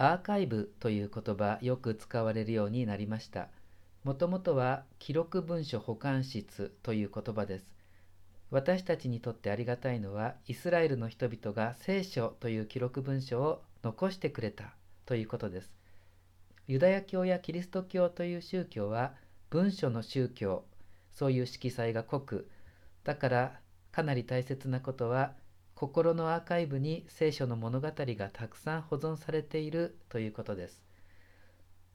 アーカイブという言葉よく使われるようになりました。もともとは記録文書保管室という言葉です。私たちにとってありがたいのはイスラエルの人々が聖書という記録文書を残してくれたということです。ユダヤ教やキリスト教という宗教は文書の宗教そういう色彩が濃くだからかなり大切なことは心のアーカイブに聖書の物語がたくさん保存されているということです。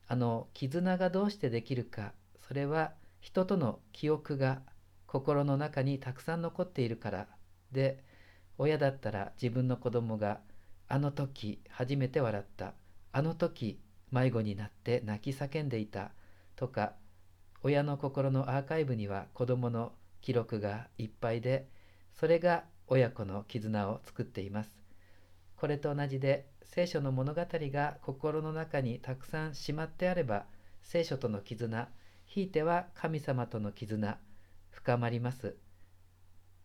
あの絆がどうしてできるかそれは人との記憶が心の中にたくさん残っているからで親だったら自分の子供があの時初めて笑ったあの時迷子になって泣き叫んでいたとか親の心のアーカイブには子供の記録がいっぱいでそれが親子の絆を作っています。これと同じで聖書の物語が心の中にたくさんしまってあれば聖書との絆ひいては神様との絆深まります。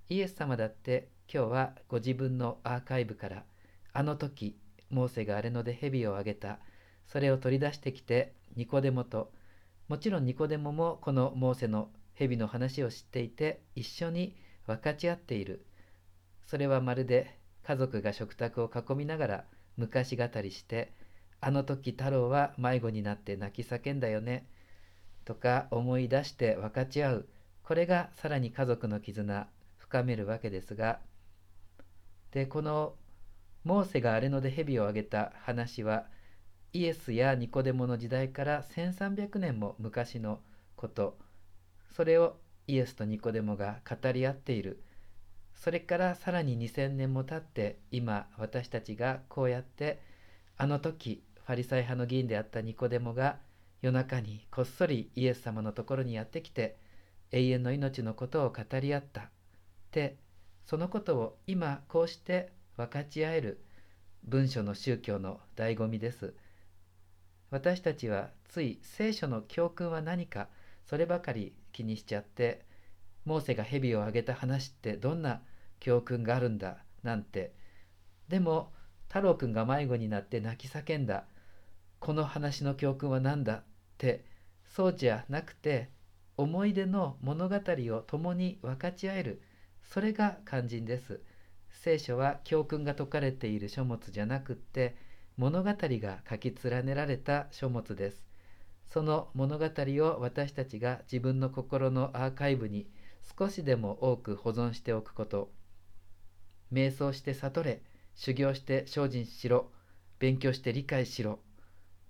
イエス様だって今日はご自分のアーカイブからあの時モーセが荒れ野で蛇をあげた。それを取り出してきてニコデモともちろんニコデモもこのモーセの蛇の話を知っていて一緒に分かち合っている。それはまるで家族が食卓を囲みながら昔語りしてあの時太郎は迷子になって泣き叫んだよねとか思い出して分かち合う。これがさらに家族の絆深めるわけですがでこのモーセが荒れ野で蛇をあげた話はイエスやニコデモの時代から1300年も昔のこと。それをイエスとニコデモが語り合っている。それからさらに2000年も経って今私たちがこうやってあの時ファリサイ派の議員であったニコデモが夜中にこっそりイエス様のところにやってきて永遠の命のことを語り合った。ってそのことを今こうして分かち合える文書の宗教の醍醐味です。私たちはつい聖書の教訓は何かそればかり気にしちゃってモーセが蛇をあげた話ってどんな教訓があるんだなんて。でも太郎くんが迷子になって泣き叫んだ。この話の教訓は何だってそうじゃなくて思い出の物語を共に分かち合える。それが肝心です。聖書は教訓が説かれている書物じゃなくって物語が書き連ねられた書物です。その物語を私たちが自分の心のアーカイブに少しでも多く保存しておくこと。瞑想して悟れ修行して精進しろ勉強して理解しろ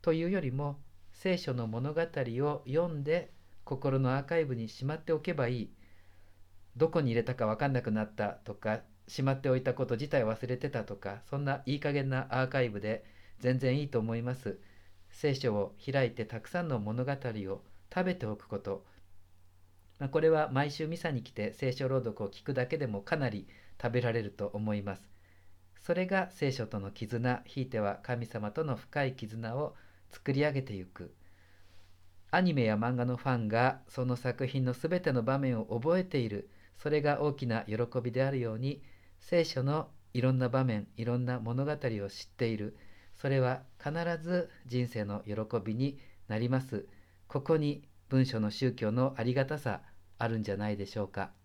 というよりも聖書の物語を読んで心のアーカイブにしまっておけばいい。どこに入れたか分かんなくなったとかしまっておいたこと自体忘れてたとかそんないい加減なアーカイブで全然いいと思います。聖書を開いてたくさんの物語を食べておくこと、まあ、これは毎週ミサに来て聖書朗読を聞くだけでもかなり食べられると思います。それが聖書との絆ひいては神様との深い絆を作り上げていく。アニメや漫画のファンがその作品の全ての場面を覚えている。それが大きな喜びであるように聖書のいろんな場面いろんな物語を知っている。それは必ず人生の喜びになります。ここに文書の宗教のありがたさあるんじゃないでしょうか。